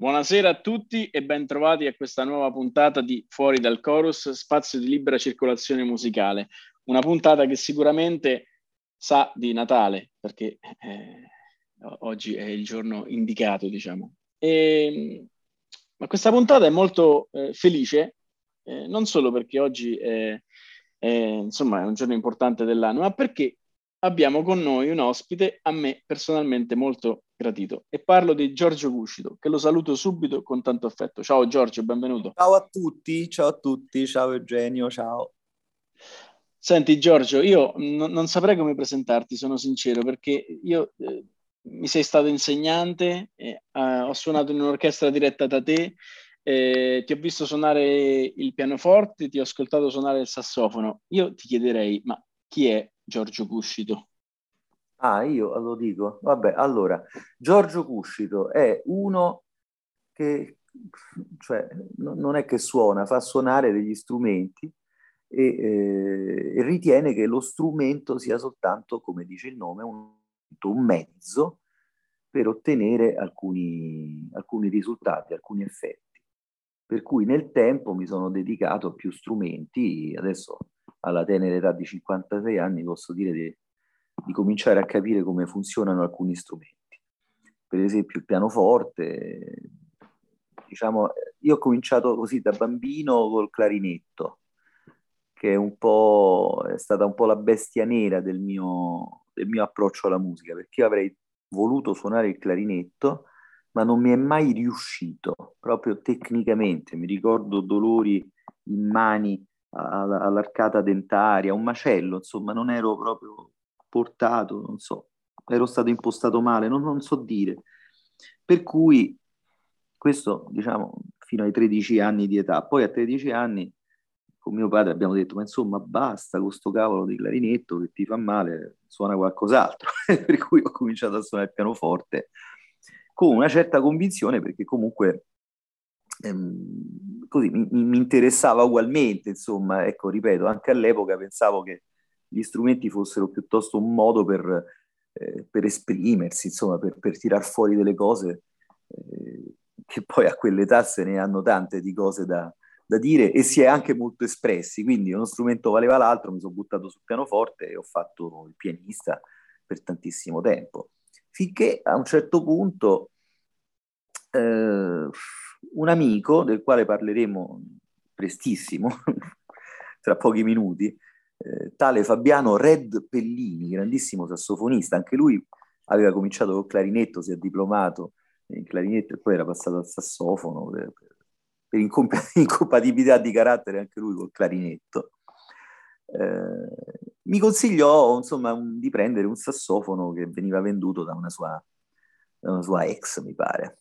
Buonasera a tutti e bentrovati a questa nuova puntata di Fuori dal Chorus, spazio di libera circolazione musicale. Una puntata che sicuramente sa di Natale, perché eh, oggi è il giorno indicato, diciamo. E, ma questa puntata è molto eh, felice, eh, non solo perché oggi è, è, insomma, è un giorno importante dell'anno, ma perché abbiamo con noi un ospite a me personalmente molto gratito e parlo di Giorgio Cuscito, che lo saluto subito con tanto affetto. Ciao Giorgio, benvenuto. Ciao a tutti, ciao a tutti, ciao Eugenio, ciao. Senti Giorgio, io n- non saprei come presentarti, sono sincero, perché io eh, mi sei stato insegnante, eh, ho suonato in un'orchestra diretta da te, eh, ti ho visto suonare il pianoforte, ti ho ascoltato suonare il sassofono. Io ti chiederei, ma chi è Giorgio Cuscito? Ah, io lo dico. Vabbè, allora, Giorgio Cuscito è uno che, cioè, no, non è che suona, fa suonare degli strumenti e, eh, ritiene che lo strumento sia soltanto, come dice il nome, un, un mezzo per ottenere alcuni, alcuni risultati, alcuni effetti. Per cui nel tempo mi sono dedicato a più strumenti, adesso alla tenera età di 56 anni posso dire di, di cominciare a capire come funzionano alcuni strumenti. Per esempio il pianoforte, diciamo, io ho cominciato così da bambino col clarinetto, che è un po', è stata un po' la bestia nera del mio, del mio approccio alla musica, perché io avrei voluto suonare il clarinetto, ma non mi è mai riuscito, proprio tecnicamente. Mi ricordo dolori in mani all'arcata dentaria, un macello, insomma, non ero proprio portato, non so, ero stato impostato male, non, non so dire. Per cui questo, diciamo, fino ai 13 anni di età. Poi a 13 anni con mio padre abbiamo detto, ma insomma, basta con sto cavolo di clarinetto che ti fa male, suona qualcos'altro. per cui ho cominciato a suonare il pianoforte con una certa convinzione, perché comunque ehm, così mi, mi, interessava ugualmente, insomma, ecco, ripeto, anche all'epoca pensavo che gli strumenti fossero piuttosto un modo per, eh, per esprimersi, insomma, per, per tirar fuori delle cose eh, che poi a quell'età se ne hanno tante di cose da, da dire e si è anche molto espressi, quindi uno strumento valeva l'altro, mi sono buttato sul pianoforte e ho fatto il pianista per tantissimo tempo, finché a un certo punto eh, un amico del quale parleremo prestissimo, tra pochi minuti, eh, tale Fabiano Red Pellini, grandissimo sassofonista, anche lui aveva cominciato col clarinetto, si è diplomato in clarinetto e poi era passato al sassofono per, per incomp- incompatibilità di carattere anche lui col clarinetto. Eh, mi consigliò insomma un, di prendere un sassofono che veniva venduto da una sua, da una sua ex, mi pare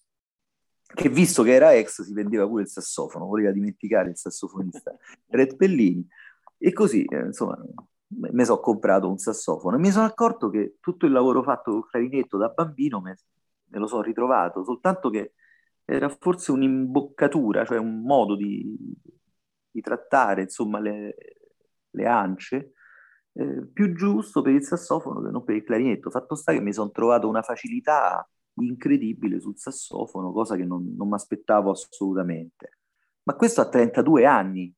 che visto che era ex si vendeva pure il sassofono, voleva dimenticare il sassofonista Red Pellini. E così, eh, insomma, mi sono comprato un sassofono e mi sono accorto che tutto il lavoro fatto col clarinetto da bambino me, me lo sono ritrovato, soltanto che era forse un'imboccatura, cioè un modo di, di trattare, insomma, le, le ance, eh, più giusto per il sassofono che non per il clarinetto. Fatto sta che mi sono trovato una facilità incredibile sul sassofono, cosa che non, non mi aspettavo assolutamente. Ma questo a 32 anni.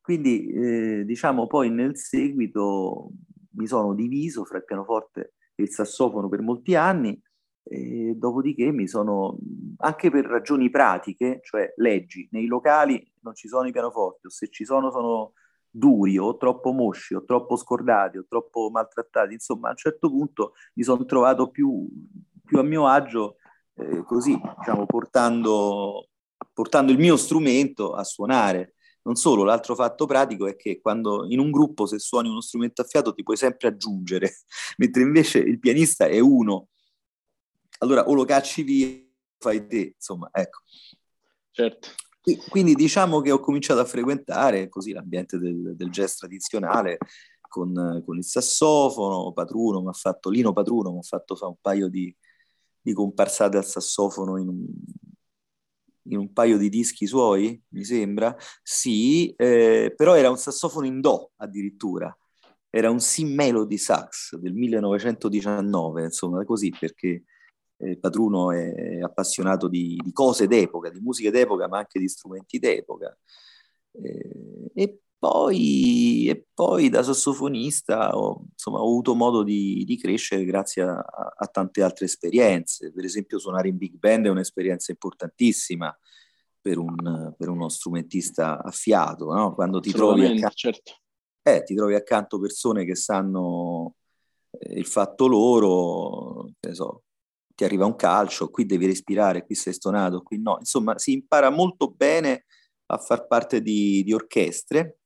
Quindi, eh, diciamo, poi nel seguito mi sono diviso fra il pianoforte e il sassofono per molti anni, e dopodiché mi sono, anche per ragioni pratiche, cioè leggi, nei locali non ci sono i pianoforti, o se ci sono sono duri o troppo mosci o troppo scordati o troppo maltrattati, insomma a un certo punto mi sono trovato più più a mio agio eh, così, diciamo, portando, portando il mio strumento a suonare. Non solo, l'altro fatto pratico è che quando in un gruppo se suoni uno strumento a fiato ti puoi sempre aggiungere, mentre invece il pianista è uno allora o lo cacci via, fai te, insomma, ecco. Certo. Quindi diciamo che ho cominciato a frequentare così l'ambiente del, del jazz tradizionale con, con, il sassofono, Patruno mi ha fatto, Lino Patruno mi ha fatto fare un paio di, di comparsate al sassofono in un, in un, paio di dischi suoi, mi sembra. Sì, eh, però era un sassofono in Do addirittura. Era un Si Melody Sax del 1919, insomma, così perché eh, Patruno è appassionato di, di, cose d'epoca, di musica d'epoca, ma anche di strumenti d'epoca. Eh, e, poi, e, poi, da sassofonista ho, insomma, ho avuto modo di, di crescere grazie a, a, tante altre esperienze. Per esempio, suonare in big band è un'esperienza importantissima per, un, per uno strumentista affiato, no? quando ti trovi, accanto, certo. eh, ti trovi accanto persone che sanno eh, il fatto loro, so, ti arriva un calcio, qui devi respirare, qui sei stonato, qui no. Insomma, si impara molto bene a far parte di, di orchestre.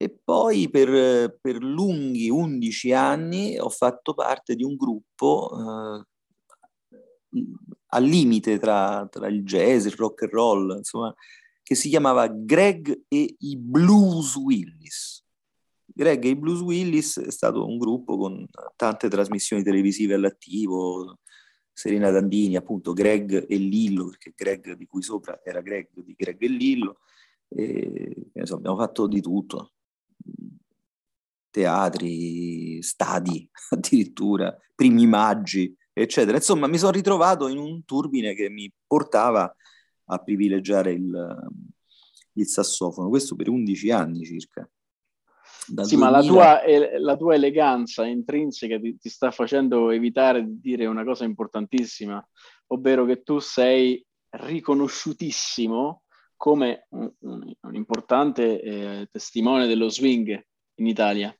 E poi per, per, lunghi 11 anni ho fatto parte di un gruppo eh, al limite tra, tra, il jazz, il rock and roll, insomma, che si chiamava Greg e i Blues Willis. Greg e i Blues Willis è stato un gruppo con tante trasmissioni televisive all'attivo, Serena Dandini, appunto Greg e Lillo, perché Greg di cui sopra era Greg di Greg e Lillo, e, so, abbiamo fatto di tutto, teatri, stadi addirittura, primi maggi, eccetera. Insomma, mi sono ritrovato in un turbine che mi portava a privilegiare il, il sassofono, questo per 11 anni circa. Sì, 2000... ma la tua, la tua, eleganza intrinseca ti, ti, sta facendo evitare di dire una cosa importantissima, ovvero che tu sei riconosciutissimo come un, un, un importante eh, testimone dello swing in Italia.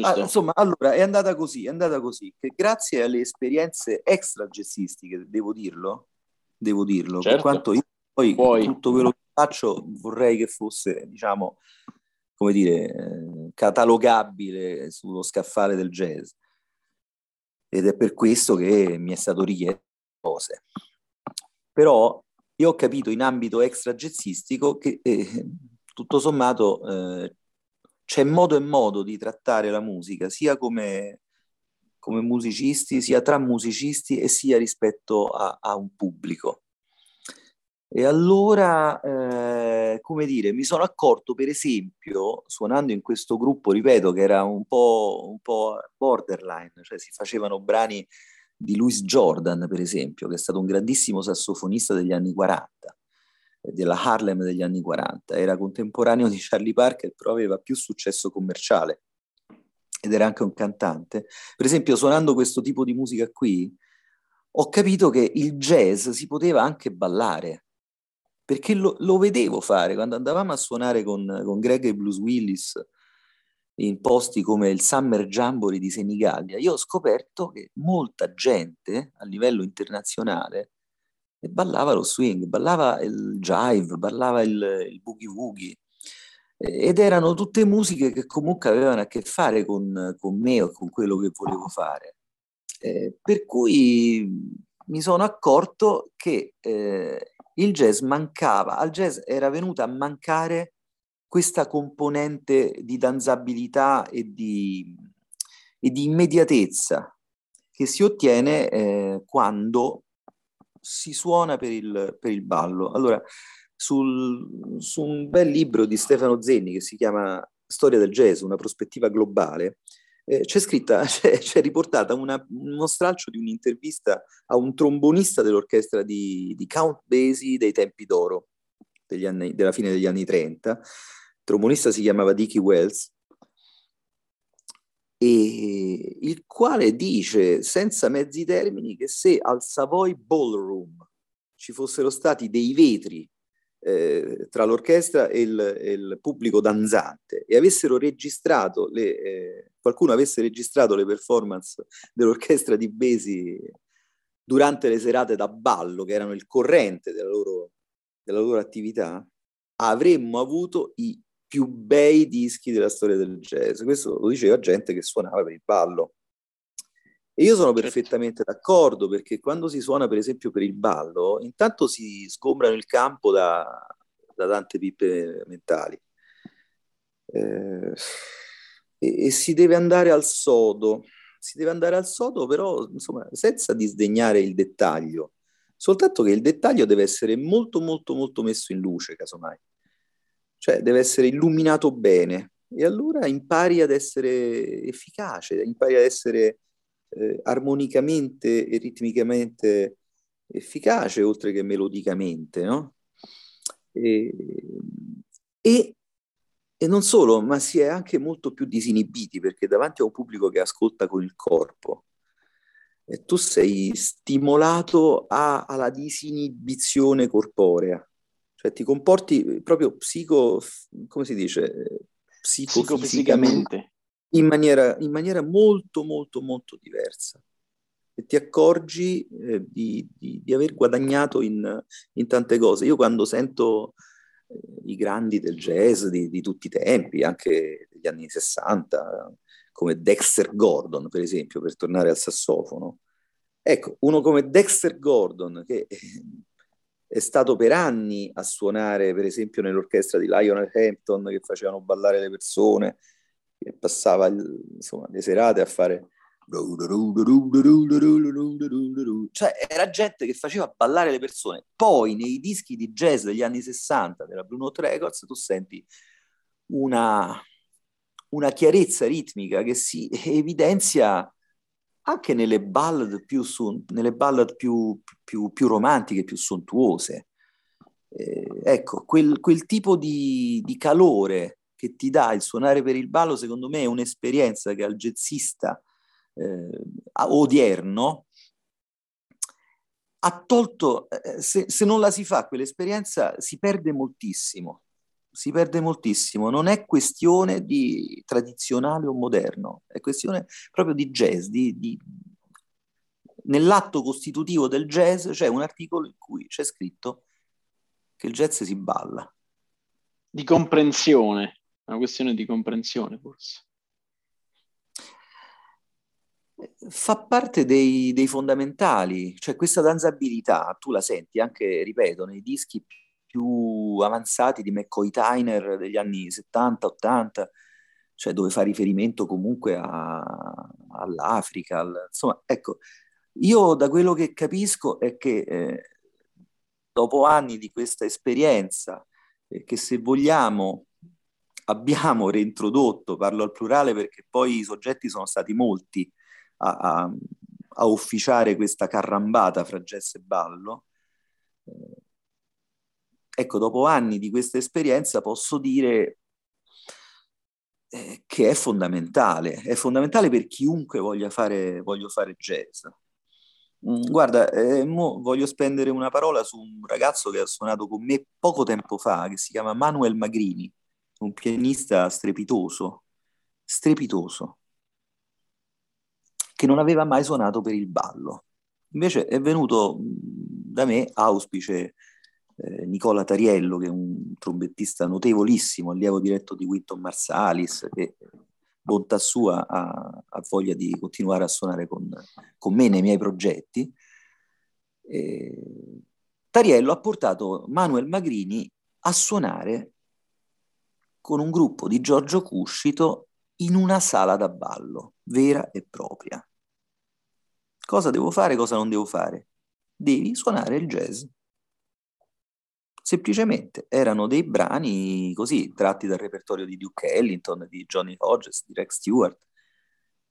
Ah, insomma, allora è andata così, è andata così, che grazie alle esperienze extra jazzistiche, devo dirlo, devo dirlo, certo. per quanto io poi Puoi. tutto quello che faccio vorrei che fosse, diciamo, come dire, eh, catalogabile sullo scaffale del jazz. Ed è per questo che mi è stato richiesto cose. Però io ho capito in ambito extra jazzistico che eh, tutto sommato eh, c'è modo e modo di trattare la musica, sia come, come musicisti, sia tra musicisti e sia rispetto a, a un pubblico. E allora, eh, come dire, mi sono accorto, per esempio, suonando in questo gruppo, ripeto, che era un po', un po borderline, cioè si facevano brani di Louis Jordan, per esempio, che è stato un grandissimo sassofonista degli anni 40, eh, della Harlem degli anni 40. Era contemporaneo di Charlie Parker, però aveva più successo commerciale ed era anche un cantante. Per esempio, suonando questo tipo di musica qui, ho capito che il jazz si poteva anche ballare perché lo, lo, vedevo fare quando andavamo a suonare con, con Greg e Blues Willis in posti come il Summer Jamboree di Senigallia, io ho scoperto che molta gente a livello internazionale ballava lo swing, ballava il jive, ballava il, il boogie woogie ed erano tutte musiche che comunque avevano a che fare con, con me o con quello che volevo fare. Eh, per cui mi sono accorto che eh, il jazz mancava, al jazz era venuta a mancare questa componente di danzabilità e di, e di immediatezza che si ottiene eh, quando si suona per il, per il ballo. Allora, sul, su un bel libro di Stefano Zenni che si chiama Storia del jazz, una prospettiva globale, eh, c'è scritta, c'è, c'è riportata una, uno stralcio di un'intervista a un trombonista dell'orchestra di, di Count Basie dei tempi d'oro, anni, della fine degli anni 30. Il trombonista si chiamava Dickie Wells, e il quale dice senza mezzi termini che se al Savoy Ballroom ci fossero stati dei vetri eh, tra l'orchestra e il, e il, pubblico danzante e avessero registrato le, eh, qualcuno avesse registrato le performance dell'orchestra di Besi durante le serate da ballo, che erano il corrente della loro, della loro attività, avremmo avuto i più bei dischi della storia del jazz. Questo lo diceva gente che suonava per il ballo. E io sono certo. perfettamente d'accordo perché quando si suona, per esempio, per il ballo, intanto si sgombrano il campo da, da tante pippe mentali. Eh, e, e, si deve andare al sodo, si deve andare al sodo però insomma, senza disdegnare il dettaglio, soltanto che il dettaglio deve essere molto molto molto messo in luce, casomai, cioè deve essere illuminato bene. E allora impari ad essere efficace, impari ad essere eh, armonicamente e ritmicamente efficace oltre che melodicamente, no? E, e, e, non solo, ma si è anche molto più disinibiti perché davanti a un pubblico che ascolta con il corpo, tu sei stimolato a, alla disinibizione corporea, cioè ti comporti proprio psico, come si dice, psicofisicamente? In maniera, in maniera molto molto molto diversa. E ti accorgi eh, di, di, di, aver guadagnato in, in, tante cose. Io quando sento eh, i grandi del jazz di, di, tutti i tempi, anche degli anni 60, come Dexter Gordon, per esempio, per tornare al sassofono, ecco, uno come Dexter Gordon, che è stato per anni a suonare, per esempio, nell'orchestra di Lionel Hampton, che facevano ballare le persone, che passava insomma, le serate a fare cioè era gente che faceva ballare le persone. Poi nei dischi di jazz degli anni 60 della Blue Note Records tu senti una, una chiarezza ritmica che si evidenzia anche nelle ballad più, su, nelle ballad più, più, più romantiche, più sontuose. Eh, ecco, quel, quel tipo di, di, calore che ti dà il suonare per il ballo, secondo me è un'esperienza che al jazzista eh, odierno ha tolto, eh, se, se, non la si fa quell'esperienza si perde moltissimo, si perde moltissimo, non è questione di tradizionale o moderno, è questione proprio di jazz, di, di... nell'atto costitutivo del jazz c'è un articolo in cui c'è scritto che il jazz si balla. Di comprensione, è una questione di comprensione forse fa parte dei, dei, fondamentali, cioè questa danzabilità, tu la senti anche, ripeto, nei dischi più avanzati di McCoy Tyner degli anni 70-80, cioè dove fa riferimento comunque a, all'Africa, al, insomma, ecco, io da quello che capisco è che eh, dopo anni di questa esperienza, eh, che se vogliamo abbiamo reintrodotto, parlo al plurale perché poi i soggetti sono stati molti, a, a, a ufficiare questa carrambata fra jazz e ballo. Eh, ecco, dopo anni di questa esperienza posso dire eh, che è fondamentale, è fondamentale per chiunque voglia fare, fare jazz. Mm, guarda, eh, voglio spendere una parola su un ragazzo che ha suonato con me poco tempo fa, che si chiama Manuel Magrini, un pianista strepitoso, strepitoso che non aveva mai suonato per il ballo. Invece è venuto da me auspice eh, Nicola Tariello, che è un trombettista notevolissimo, allievo diretto di Winton Marsalis, che bontà sua ha, ha voglia di continuare a suonare con, con me nei miei progetti. E Tariello ha portato Manuel Magrini a suonare con un gruppo di Giorgio Cuscito in una sala da ballo vera e propria. Cosa devo fare, cosa non devo fare? Devi suonare il jazz. Semplicemente erano dei brani così, tratti dal repertorio di Duke Ellington, di Johnny Hodges, di Rex Stewart,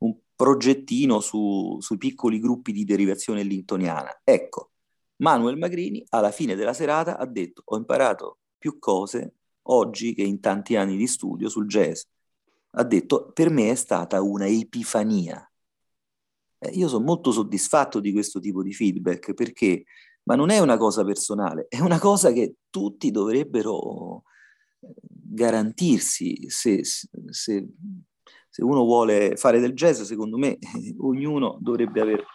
un progettino su, sui piccoli gruppi di derivazione ellingtoniana. Ecco, Manuel Magrini alla fine della serata ha detto ho imparato più cose oggi che in tanti anni di studio sul jazz. Ha detto per me è stata una epifania eh, io sono molto soddisfatto di questo tipo di feedback perché, ma non è una cosa personale, è una cosa che tutti dovrebbero eh, garantirsi se, se, se uno vuole fare del jazz, secondo me ognuno dovrebbe aver,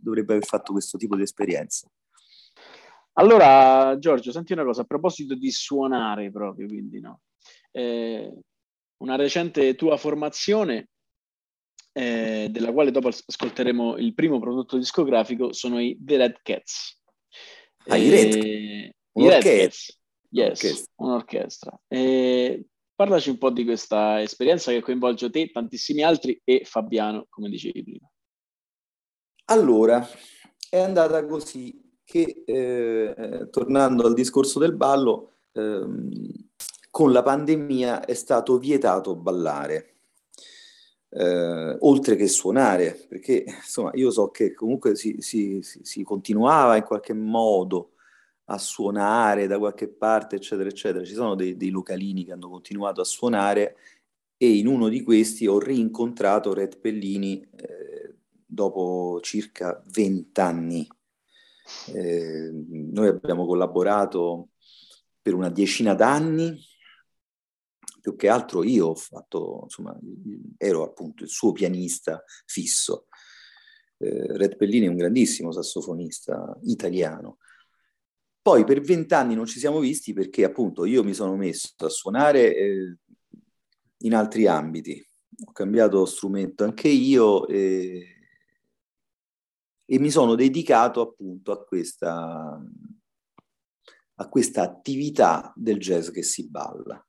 dovrebbe aver fatto questo tipo di esperienza. Allora, Giorgio, senti una cosa, a proposito di suonare proprio, quindi no. Eh, una recente tua formazione eh, della quale dopo ascolteremo il primo prodotto discografico, sono i The Red Cats. Ah, i Red, eh, i Red Cats. Yes, un'orchestra. un'orchestra. E parlaci un po' di questa esperienza che coinvolge te, tantissimi altri e Fabiano, come dicevi prima. Allora, è andata così che, eh, tornando al discorso del ballo, ehm, con la pandemia è stato vietato ballare. Eh, oltre che suonare, perché insomma io so che comunque si, si, si, continuava in qualche modo a suonare da qualche parte, eccetera, eccetera. Ci sono dei, dei localini che hanno continuato a suonare e in uno di questi ho rincontrato Red Pellini eh, dopo circa vent'anni. Eh, noi abbiamo collaborato per una decina d'anni, più che altro io ho fatto, insomma, ero appunto il suo pianista fisso. Eh, Red Pellini è un grandissimo sassofonista italiano. Poi per vent'anni non ci siamo visti perché appunto io mi sono messo a suonare eh, in altri ambiti. Ho cambiato strumento anche io e, e mi sono dedicato appunto a questa, a questa attività del jazz che si balla.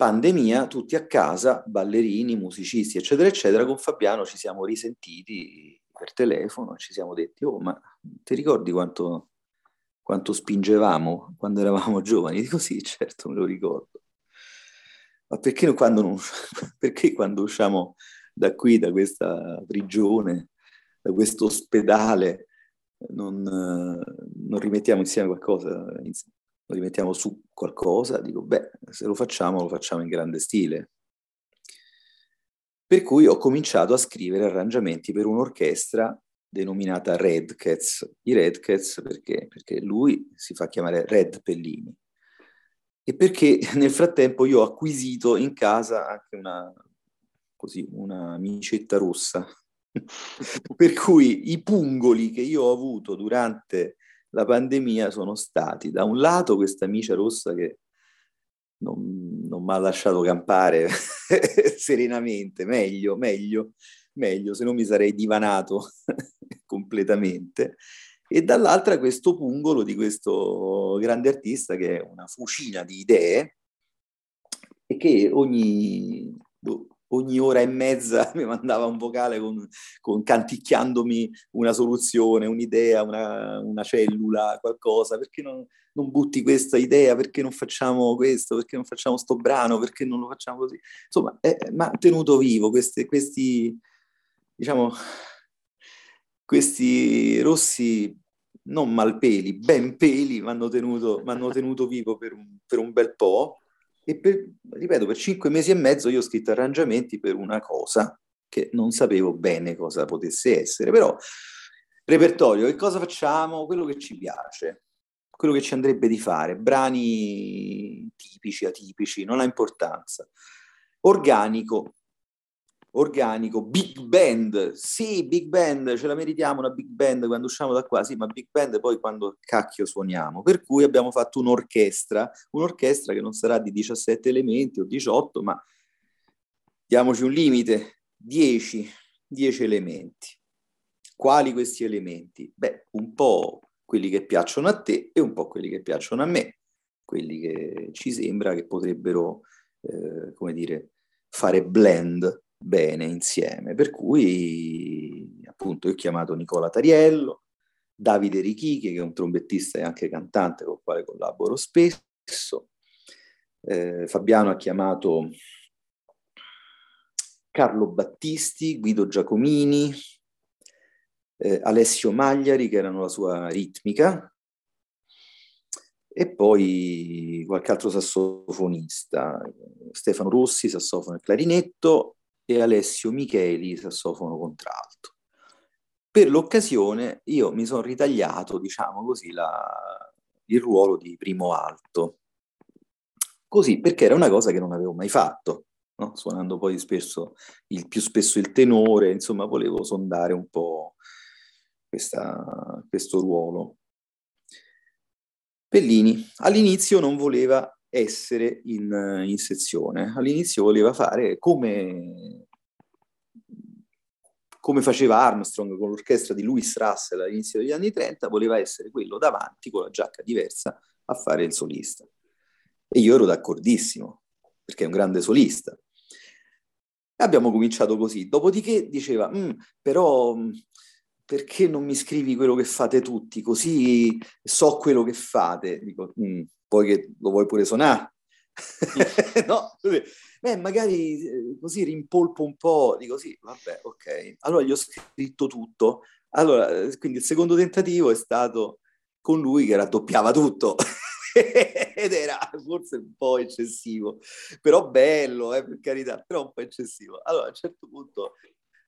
Pandemia, tutti a casa, ballerini, musicisti, eccetera, eccetera. Con Fabiano ci siamo risentiti per telefono ci siamo detti, oh, ma ti ricordi quanto, quanto spingevamo quando eravamo giovani? Dico sì, certo, me lo ricordo. Ma perché quando, non, perché quando usciamo da qui, da questa prigione, da questo ospedale, non, non rimettiamo insieme qualcosa, non rimettiamo su qualcosa? Dico, beh, se lo facciamo, lo facciamo in grande stile. Per cui ho cominciato a scrivere arrangiamenti per un'orchestra denominata Red Cats. I Red Cats perché? Perché lui si fa chiamare Red Pellini. E perché nel frattempo io ho acquisito in casa anche una, così, una micetta rossa. per cui i pungoli che io ho avuto durante la pandemia sono stati da un lato questa micia rossa che non, non mi ha lasciato campare serenamente, meglio, meglio, meglio, se no mi sarei divanato completamente. E dall'altra questo pungolo di questo grande artista che è una fucina di idee e che ogni, boh, ogni ora e mezza mi mandava un vocale con, con canticchiandomi una soluzione, un'idea, una, una cellula, qualcosa, perché non, non, butti questa idea, perché non facciamo questo, perché non facciamo sto brano, perché non lo facciamo così. Insomma, è mantenuto vivo questi, questi diciamo, questi rossi non malpeli, ben peli, mi hanno tenuto, tenuto vivo per un, per un bel po' E per, ripeto, per cinque mesi e mezzo io ho scritto arrangiamenti per una cosa che non sapevo bene cosa potesse essere, però repertorio, che cosa facciamo? Quello che ci piace, quello che ci andrebbe di fare, brani tipici, atipici, non ha importanza. Organico, organico, big band, sì, big band, ce la meritiamo una big band quando usciamo da qua, sì, ma big band poi quando cacchio suoniamo. Per cui abbiamo fatto un'orchestra, un'orchestra che non sarà di 17 elementi o 18, ma diamoci un limite, 10, 10 elementi. Quali questi elementi? Beh, un po' quelli che piacciono a te e un po' quelli che piacciono a me, quelli che ci sembra che potrebbero, eh, come dire, fare blend bene insieme. Per cui appunto ho chiamato Nicola Tariello, Davide Richichi, che è un trombettista e anche cantante con il quale collaboro spesso. Eh, Fabiano ha chiamato Carlo Battisti, Guido Giacomini, eh, Alessio Magliari, che erano la sua ritmica, e poi qualche altro sassofonista, Stefano Rossi, sassofono e clarinetto, e Alessio Micheli, sassofono contralto. Per l'occasione io mi sono ritagliato, diciamo così, la, il ruolo di primo alto, così perché era una cosa che non avevo mai fatto, no? suonando poi spesso il, più spesso il tenore, insomma volevo sondare un po' questa, questo ruolo. Pellini all'inizio non voleva essere in, in sezione. All'inizio voleva fare come, come faceva Armstrong con l'orchestra di Louis Russell all'inizio degli anni 30, voleva essere quello davanti con la giacca diversa a fare il solista. E io ero d'accordissimo, perché è un grande solista. E abbiamo cominciato così. Dopodiché diceva, mm, però mm, perché non mi scrivi quello che fate tutti? Così so quello che fate. Dico, mm, poi che lo vuoi pure suonare? no? Beh, magari eh, così rimpolpo un po', dico sì, vabbè, ok. Allora gli ho scritto tutto. Allora, eh, quindi il secondo tentativo è stato con lui che raddoppiava tutto. ed era forse un po' eccessivo, però bello, eh, per carità, però un po' eccessivo. Allora a un certo punto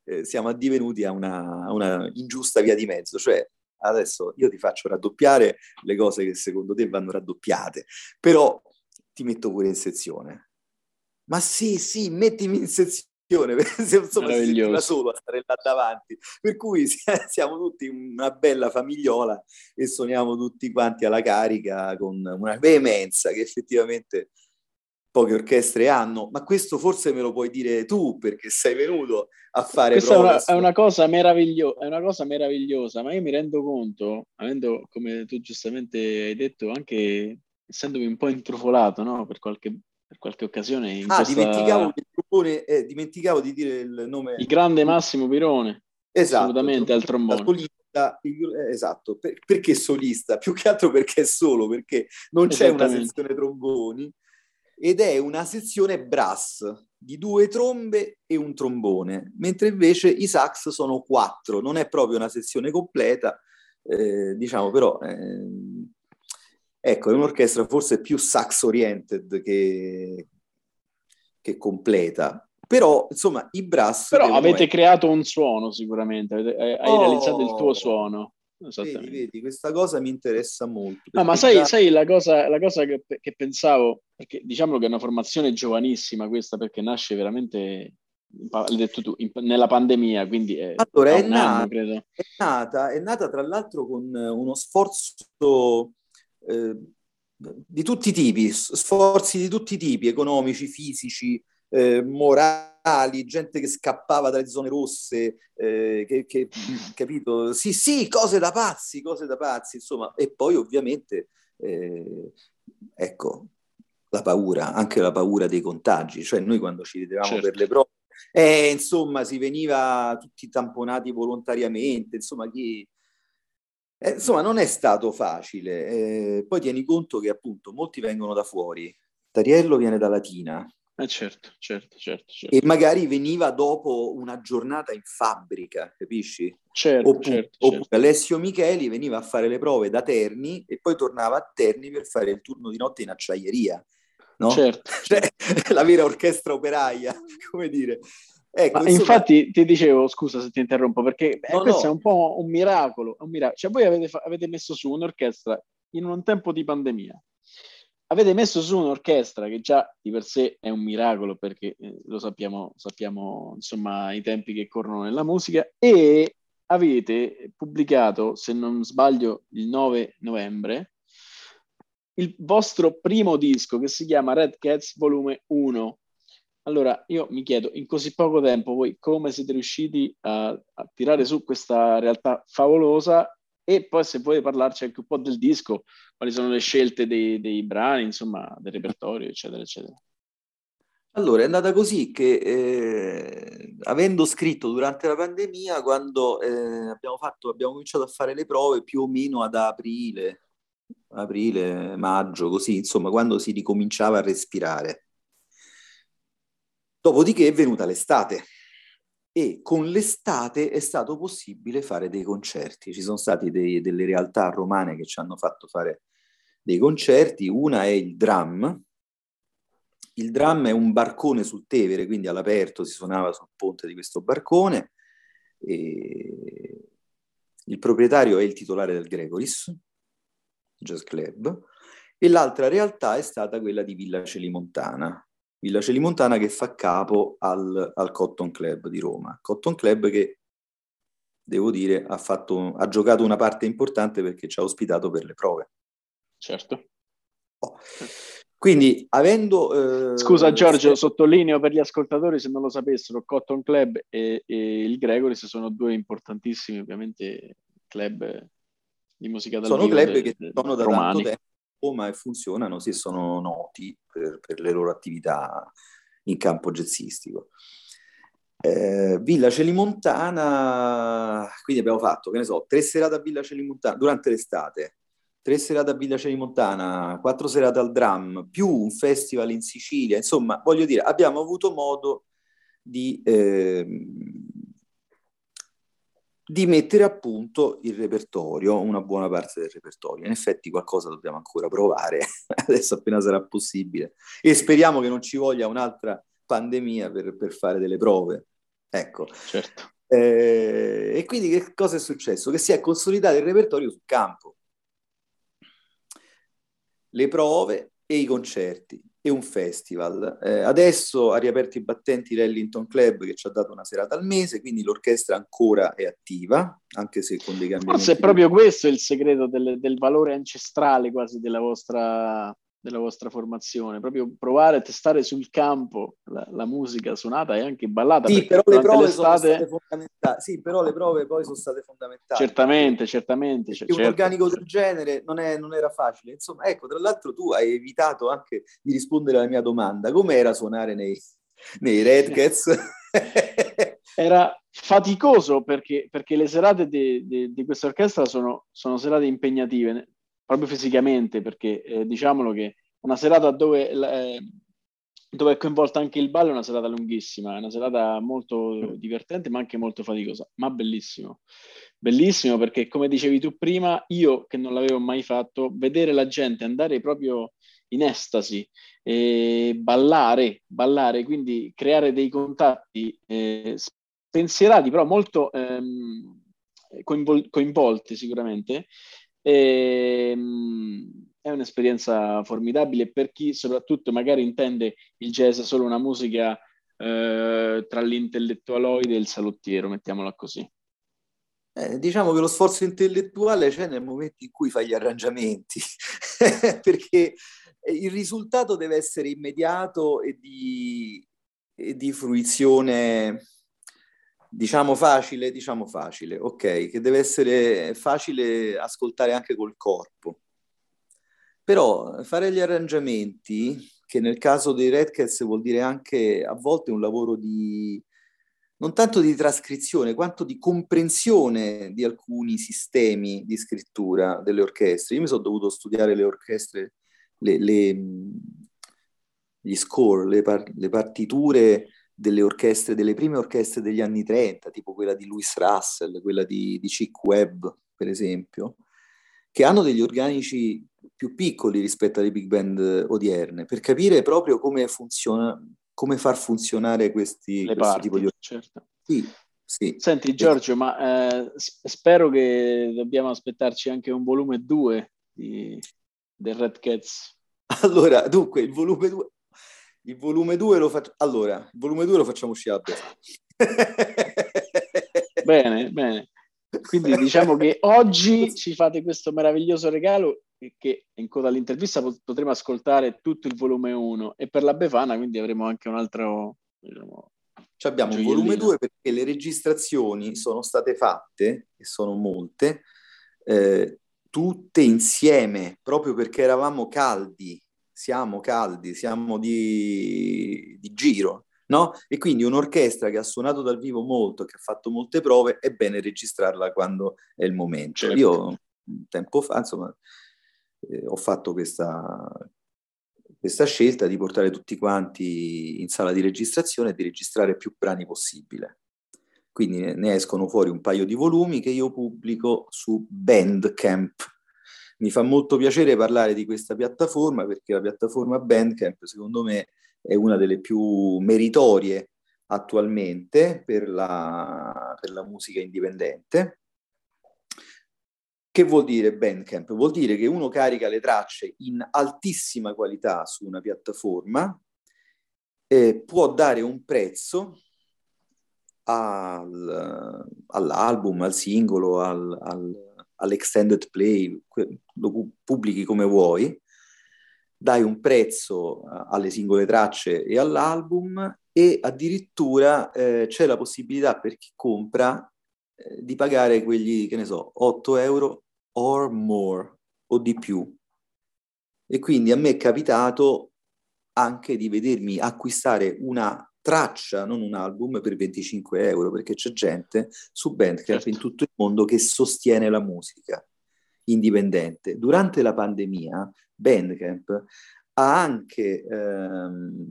eh, siamo addivenuti a una, a una ingiusta via di mezzo, cioè adesso io ti faccio raddoppiare le cose che secondo te vanno raddoppiate, però ti metto pure in sezione. Ma sì, sì, mettimi in sezione se insomma si da solo a stare là davanti. Per cui siamo tutti una bella famigliola e suoniamo tutti quanti alla carica con una veemenza che effettivamente poche orchestre hanno, ma questo forse me lo puoi dire tu perché sei venuto a fare Questa è una, è una, cosa meraviglio- è una cosa meravigliosa, ma io mi rendo conto, avendo, come tu giustamente hai detto, anche essendomi un po' intrufolato no? per, qualche, per qualche occasione. In ah, questa... dimenticavo, trombone, eh, dimenticavo di dire il nome. Il grande Massimo Pirone. Esatto. Assolutamente al trombone. Eh, esatto, per, perché solista? Più che altro perché è solo, perché non c'è una sezione tromboni ed è una sezione brass di due trombe e un trombone, mentre invece i sax sono quattro, non è proprio una sezione completa, eh, diciamo però... Eh, ecco, è un'orchestra forse più sax oriented che, che completa. Però, insomma, i brass... Però avete essere... creato un suono sicuramente, avete, hai oh, realizzato il tuo suono. Vedi, vedi, questa cosa mi interessa molto. No, ma sai, già... sai la cosa, la cosa che, che, pensavo, perché diciamo che è una formazione giovanissima questa, perché nasce veramente, l'hai detto tu, in, nella pandemia, quindi è, allora, è, nata, anno, è, nata, è nata tra l'altro con uno sforzo eh, di tutti i tipi, sforzi di tutti i tipi, economici, fisici, eh, morali, gente che scappava dalle zone rosse, eh, che, che, capito? Sì, sì, cose da pazzi, cose da pazzi, insomma. E poi ovviamente, eh, ecco, la paura, anche la paura dei contagi. Cioè noi quando ci vedevamo certo. per le prove, eh, insomma, si veniva tutti tamponati volontariamente, insomma, chi... Eh, insomma, non è stato facile. Eh, poi tieni conto che appunto molti vengono da fuori. Tariello viene da Latina, eh certo, certo, certo, certo. E magari veniva dopo una giornata in fabbrica, capisci? Certo, oppure, certo, oppure certo. Alessio Micheli veniva a fare le prove da Terni e poi tornava a Terni per fare il turno di notte in acciaieria. No? Certo. Cioè, la vera orchestra operaia, come dire. Ecco, insomma... Infatti ti dicevo, scusa se ti interrompo, perché no, questo no. è un po' un miracolo, un miracolo. Cioè voi avete, avete messo su un'orchestra in un tempo di pandemia, avete messo su un'orchestra che già di per sé è un miracolo perché eh, lo sappiamo, sappiamo insomma i tempi che corrono nella musica e avete pubblicato, se non sbaglio, il 9 novembre il vostro primo disco che si chiama Red Cats Volume 1. Allora, io mi chiedo, in così poco tempo voi come siete riusciti a, a tirare su questa realtà favolosa e poi se vuoi parlarci anche un po' del disco, quali sono le scelte dei, dei brani, insomma, del repertorio, eccetera, eccetera. Allora, è andata così che eh, avendo scritto durante la pandemia, quando eh, abbiamo, fatto, abbiamo cominciato a fare le prove più o meno ad aprile, aprile, maggio, così, insomma, quando si ricominciava a respirare. Dopodiché è venuta l'estate e con l'estate è stato possibile fare dei concerti. Ci sono state delle realtà romane che ci hanno fatto fare dei concerti. Una è il Dram. Il Dram è un barcone sul Tevere, quindi all'aperto si suonava sul ponte di questo barcone. E il proprietario è il titolare del Gregoris Jazz Club. E l'altra realtà è stata quella di Villa Celimontana, Villa Celimontana che fa capo al, al, Cotton Club di Roma. Cotton Club che, devo dire, ha, fatto, ha, giocato una parte importante perché ci ha ospitato per le prove. Certo. Oh. Quindi, avendo... Eh, Scusa Giorgio, se... sottolineo per gli ascoltatori, se non lo sapessero, Cotton Club e, e il Gregoris sono due importantissimi, ovviamente, club di musica dal sono vivo. Sono club de, che sono da romani. tanto tempo, ma funzionano se sono noti per, per le loro attività in campo jazzistico. Eh, Villa Celimontana, quindi abbiamo fatto, che ne so, tre serate a Villa Celimontana durante l'estate, tre serate a Villa Celimontana, quattro serate al Dram, più un festival in Sicilia, insomma, voglio dire, abbiamo avuto modo di, eh, di mettere a punto il repertorio, una buona parte del repertorio. In effetti qualcosa dobbiamo ancora provare, adesso appena sarà possibile, e speriamo che non ci voglia un'altra pandemia per, per fare delle prove. Ecco. Certo. Eh, e quindi che cosa è successo? Che si è consolidato il repertorio sul campo. Le prove e i concerti e un festival. Eh, adesso ha riaperto i battenti l'Ellington Club che ci ha dato una serata al mese, quindi l'orchestra ancora è attiva, anche se con dei cambiamenti. Forse è proprio questo il segreto del, del valore ancestrale quasi della vostra della vostra formazione, proprio provare a testare sul campo la, la musica suonata e anche ballata. Sì però, le prove sono state fondamentali. sì, però le prove poi sono state fondamentali. Certamente, certamente. Certo. Un organico del genere non, è, non, era facile. Insomma, ecco, tra l'altro tu hai evitato anche di rispondere alla mia domanda. Com'era suonare nei, nei Red Cats? era faticoso perché, perché le serate di, di, di questa orchestra sono, sono serate impegnative proprio fisicamente, perché eh, diciamolo che una serata dove, eh, dove, è coinvolta anche il ballo è una serata lunghissima, è una serata molto divertente ma anche molto faticosa, ma bellissimo. Bellissimo perché come dicevi tu prima, io che non l'avevo mai fatto, vedere la gente andare proprio in estasi e ballare, ballare, quindi creare dei contatti eh, spensierati, però molto ehm, coinvol- coinvolti sicuramente, e, ehm, è un'esperienza formidabile per chi soprattutto magari intende il jazz solo una musica eh, tra l'intellettualoide e il salottiero, mettiamola così. Eh, diciamo che lo sforzo intellettuale c'è nel momento in cui fai gli arrangiamenti, perché il risultato deve essere immediato e di, e di fruizione Diciamo facile, diciamo facile, ok, che deve essere facile ascoltare anche col corpo. Però fare gli arrangiamenti, che nel caso dei Redcats vuol dire anche a volte un lavoro di non tanto di trascrizione quanto di comprensione di alcuni sistemi di scrittura delle orchestre. Io mi sono dovuto studiare le orchestre, le, le, gli score, le, par- le partiture delle orchestre, delle prime orchestre degli anni 30, tipo quella di Louis Russell, quella di, di Chick Webb, per esempio, che hanno degli organici più piccoli rispetto alle big band odierne, per capire proprio come funziona, come far funzionare questi, Le parti, tipo di certo. Sì, sì. Senti Giorgio, ma eh, spero che dobbiamo aspettarci anche un volume 2 di, del Red Cats. Allora, dunque, il volume 2, il volume 2 lo faccio... Allora, il volume 2 lo facciamo uscire a Bene, bene. Quindi diciamo che oggi ci fate questo meraviglioso regalo che in coda all'intervista potremo ascoltare tutto il volume 1 e per la Befana quindi avremo anche un altro... Diciamo, abbiamo un volume 2 perché le registrazioni sono state fatte, e sono molte, eh, tutte insieme, proprio perché eravamo caldi siamo caldi, siamo di, di giro, no? E quindi un'orchestra che ha suonato dal vivo molto, che ha fatto molte prove, è bene registrarla quando è il momento. Certo. Io tempo fa, insomma, eh, ho fatto questa, questa scelta di portare tutti quanti in sala di registrazione e di registrare più brani possibile. Quindi ne escono fuori un paio di volumi che io pubblico su Bandcamp, mi fa molto piacere parlare di questa piattaforma perché la piattaforma Bandcamp secondo me è una delle più meritorie attualmente per la, per la musica indipendente. Che vuol dire Bandcamp? Vuol dire che uno carica le tracce in altissima qualità su una piattaforma, eh, può dare un prezzo al, all'album, al singolo, al, al all'extended play, lo pubblichi come vuoi, dai un prezzo alle singole tracce e all'album e addirittura eh, c'è la possibilità per chi compra eh, di pagare quegli, che ne so, 8 euro or more o di più. E quindi a me è capitato anche di vedermi acquistare una traccia, non un album, per 25 euro, perché c'è gente su Bandcamp certo. in tutto il mondo che sostiene la musica indipendente. Durante la pandemia, Bandcamp ha anche ehm,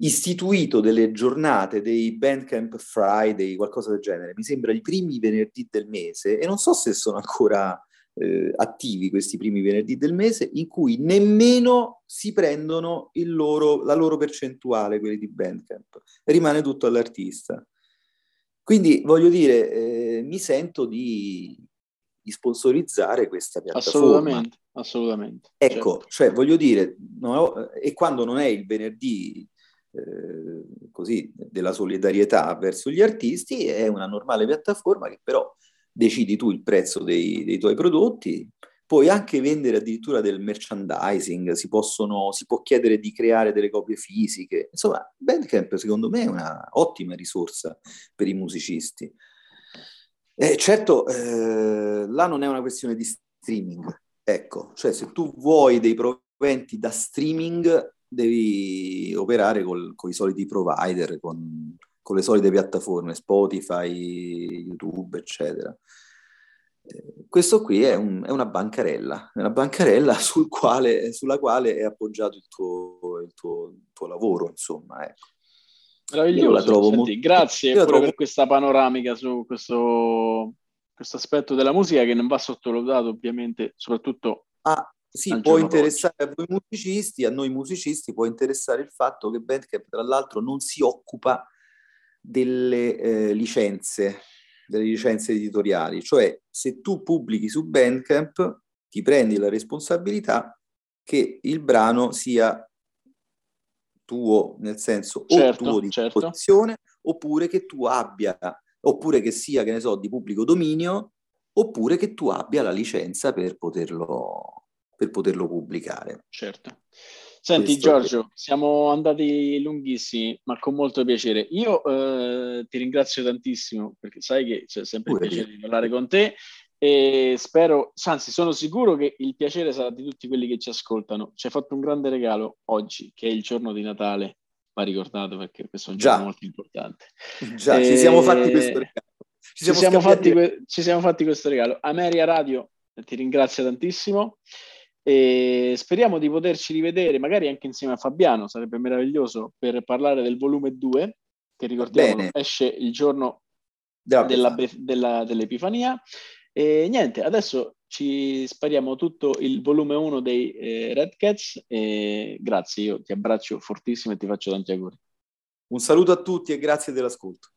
istituito delle giornate, dei Bandcamp Friday, qualcosa del genere, mi sembra i primi venerdì del mese, e non so se sono ancora eh, attivi questi primi venerdì del mese, in cui nemmeno si prendono loro, la loro percentuale, quelli di Bandcamp, rimane tutto all'artista. Quindi voglio dire, eh, mi sento di, di, sponsorizzare questa piattaforma. Assolutamente, assolutamente. Ecco, certo. cioè voglio dire, no, e quando non è il venerdì eh, così, della solidarietà verso gli artisti, è una normale piattaforma che però decidi tu il prezzo dei, dei tuoi prodotti, puoi anche vendere addirittura del merchandising, si, possono, si può chiedere di creare delle copie fisiche. Insomma, Bandcamp secondo me è una ottima risorsa per i musicisti. Eh, certo, eh, là non è una questione di streaming, ecco, cioè se tu vuoi dei proventi da streaming devi operare col, con i soliti provider, con, con le solite piattaforme, Spotify, YouTube, eccetera. Eh, questo qui è, un, è, una bancarella, è una bancarella sul quale, sulla quale è appoggiato il tuo, il tuo, il tuo lavoro, insomma. Ecco. Meraviglioso, la trovo Senti, molto... grazie pure trovo... per questa panoramica su questo, questo aspetto della musica che non va sottovalutato ovviamente, soprattutto ah, sì, può interessare a voi musicisti, a noi musicisti può interessare il fatto che Bandcamp tra l'altro non si occupa delle eh, licenze, delle licenze editoriali, cioè se tu pubblichi su Bandcamp ti prendi la responsabilità che il brano sia tuo, nel senso certo, o tuo di certo. posizione, oppure che tu abbia, oppure che sia, che ne so, di pubblico dominio, oppure che tu abbia la licenza per poterlo, per poterlo pubblicare. Certo. Senti Questo Giorgio, è... siamo andati lunghissimi, ma con molto piacere. Io eh, ti ringrazio tantissimo perché sai che c'è sempre il piacere di parlare con te e spero, anzi sono sicuro che il piacere sarà di tutti quelli che ci ascoltano. Ci hai fatto un grande regalo oggi, che è il giorno di Natale, va ricordato perché questo è un giorno Già. molto importante. Già, e... ci siamo fatti questo regalo. Ci siamo, ci siamo, fatti, ci siamo fatti questo regalo. Ameria Radio ti ringrazio tantissimo. E speriamo di poterci rivedere, magari anche insieme a Fabiano, sarebbe meraviglioso, per parlare del volume 2, che ricordiamo Bene. esce il giorno della, della, dell'Epifania. E niente, adesso ci spariamo tutto il volume 1 dei eh, Red Cats e grazie, io ti abbraccio fortissimo e ti faccio tanti auguri. Un saluto a tutti e grazie dell'ascolto.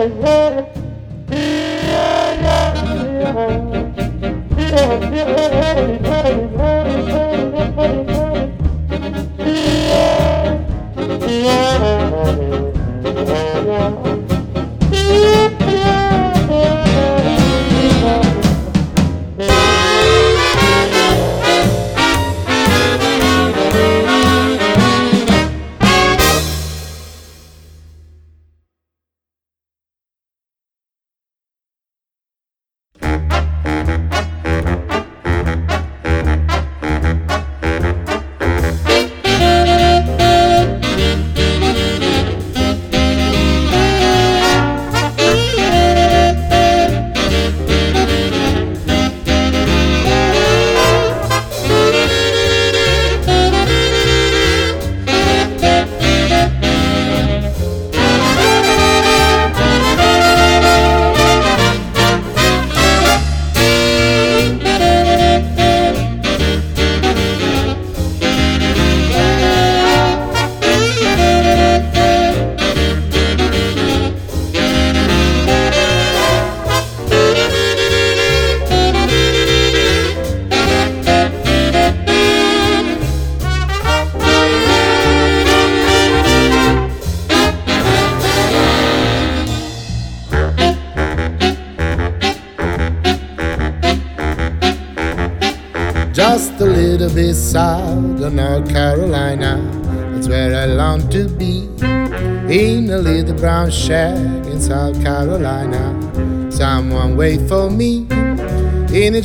Música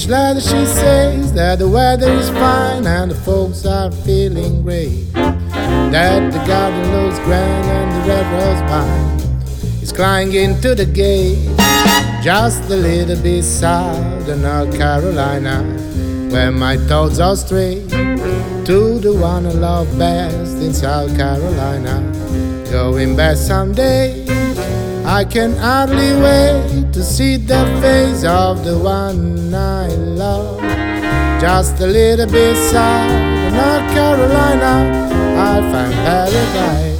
each she says that the weather is fine and the folks are feeling great. That the garden looks grand and the red rose vine is climbing into the gate. Just a little bit south of North Carolina where my thoughts are straight to the one I love best in South Carolina. Going back someday, I can hardly wait to see the face of the one I love. Just a little bit south of North Carolina, I'll find paradise.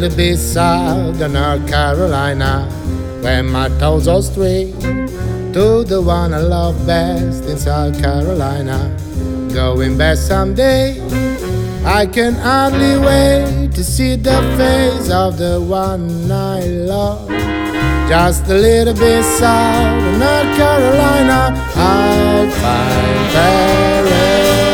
Little bit south of North Carolina, where my toes are straight to the one I love best in South Carolina. Going back someday, I can hardly wait to see the face of the one I love. Just a little bit south of North Carolina, I'll find paradise.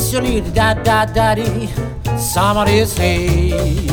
silly da da daddy, somebody's haze.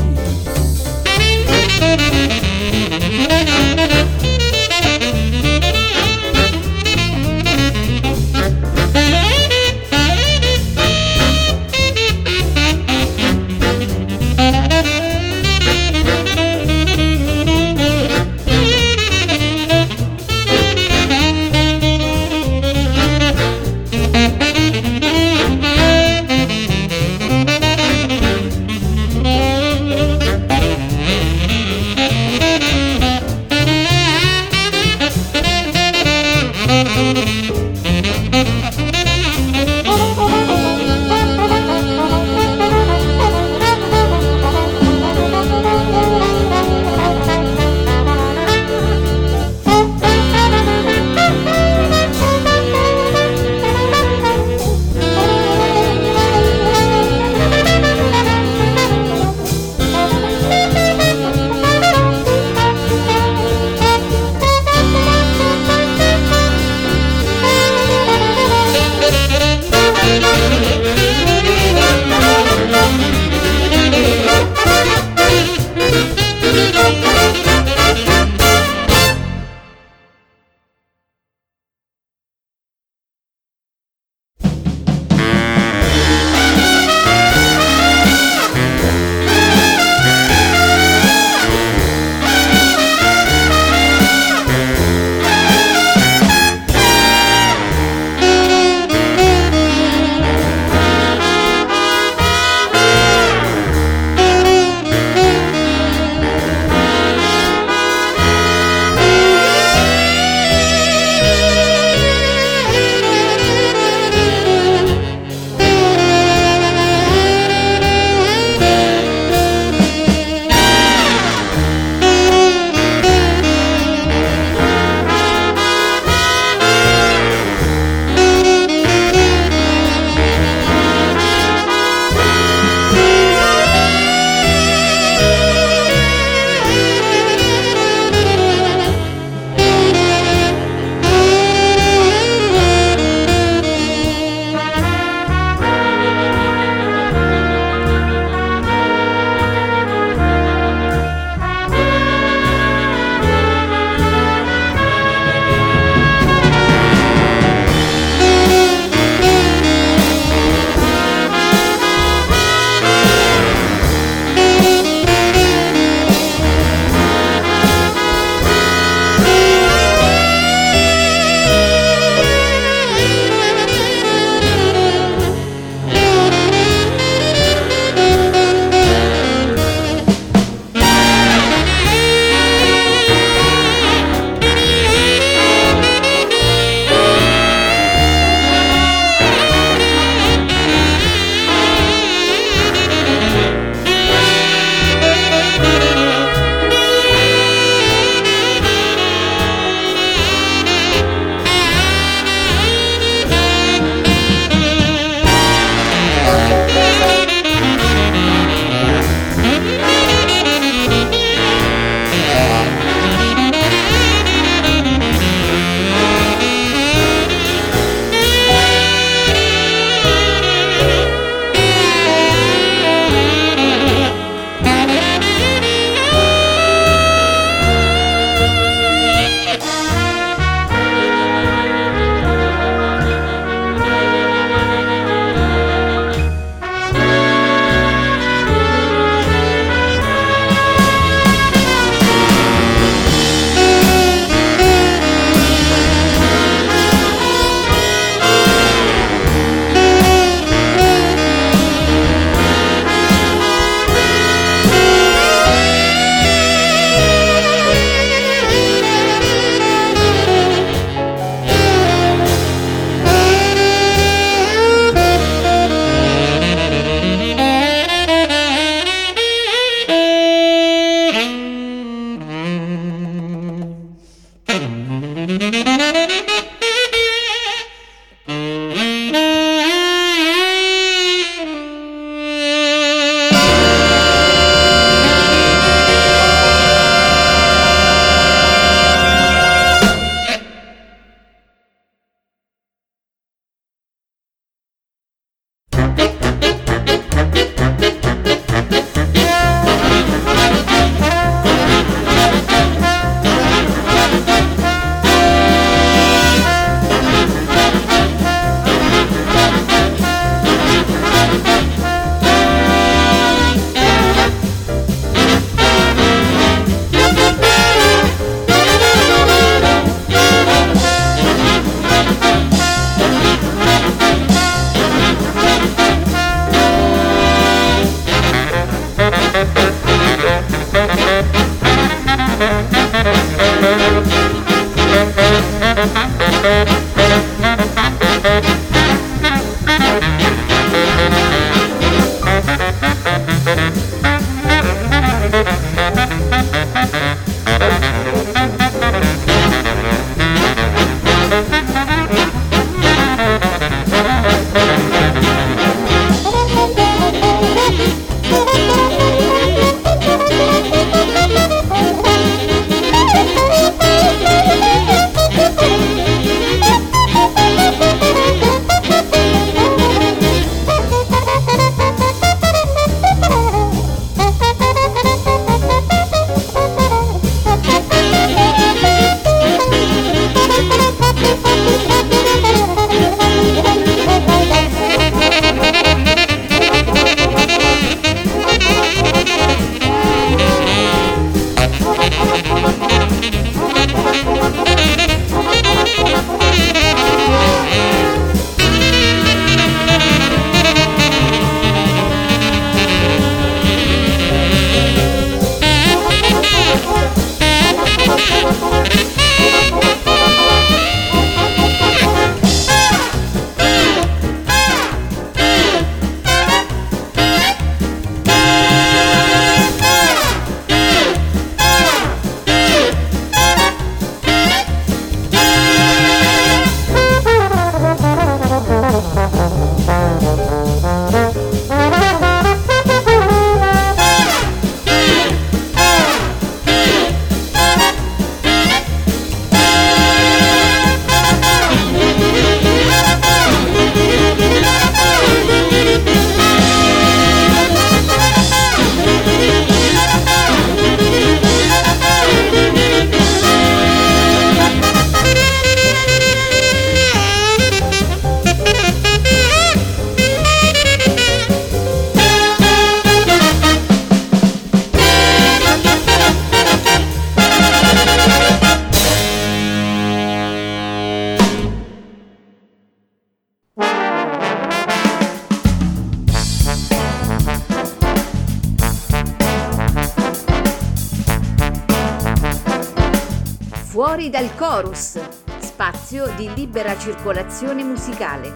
Circolazione musicale,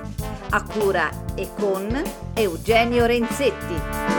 a cura e con Eugenio Renzetti.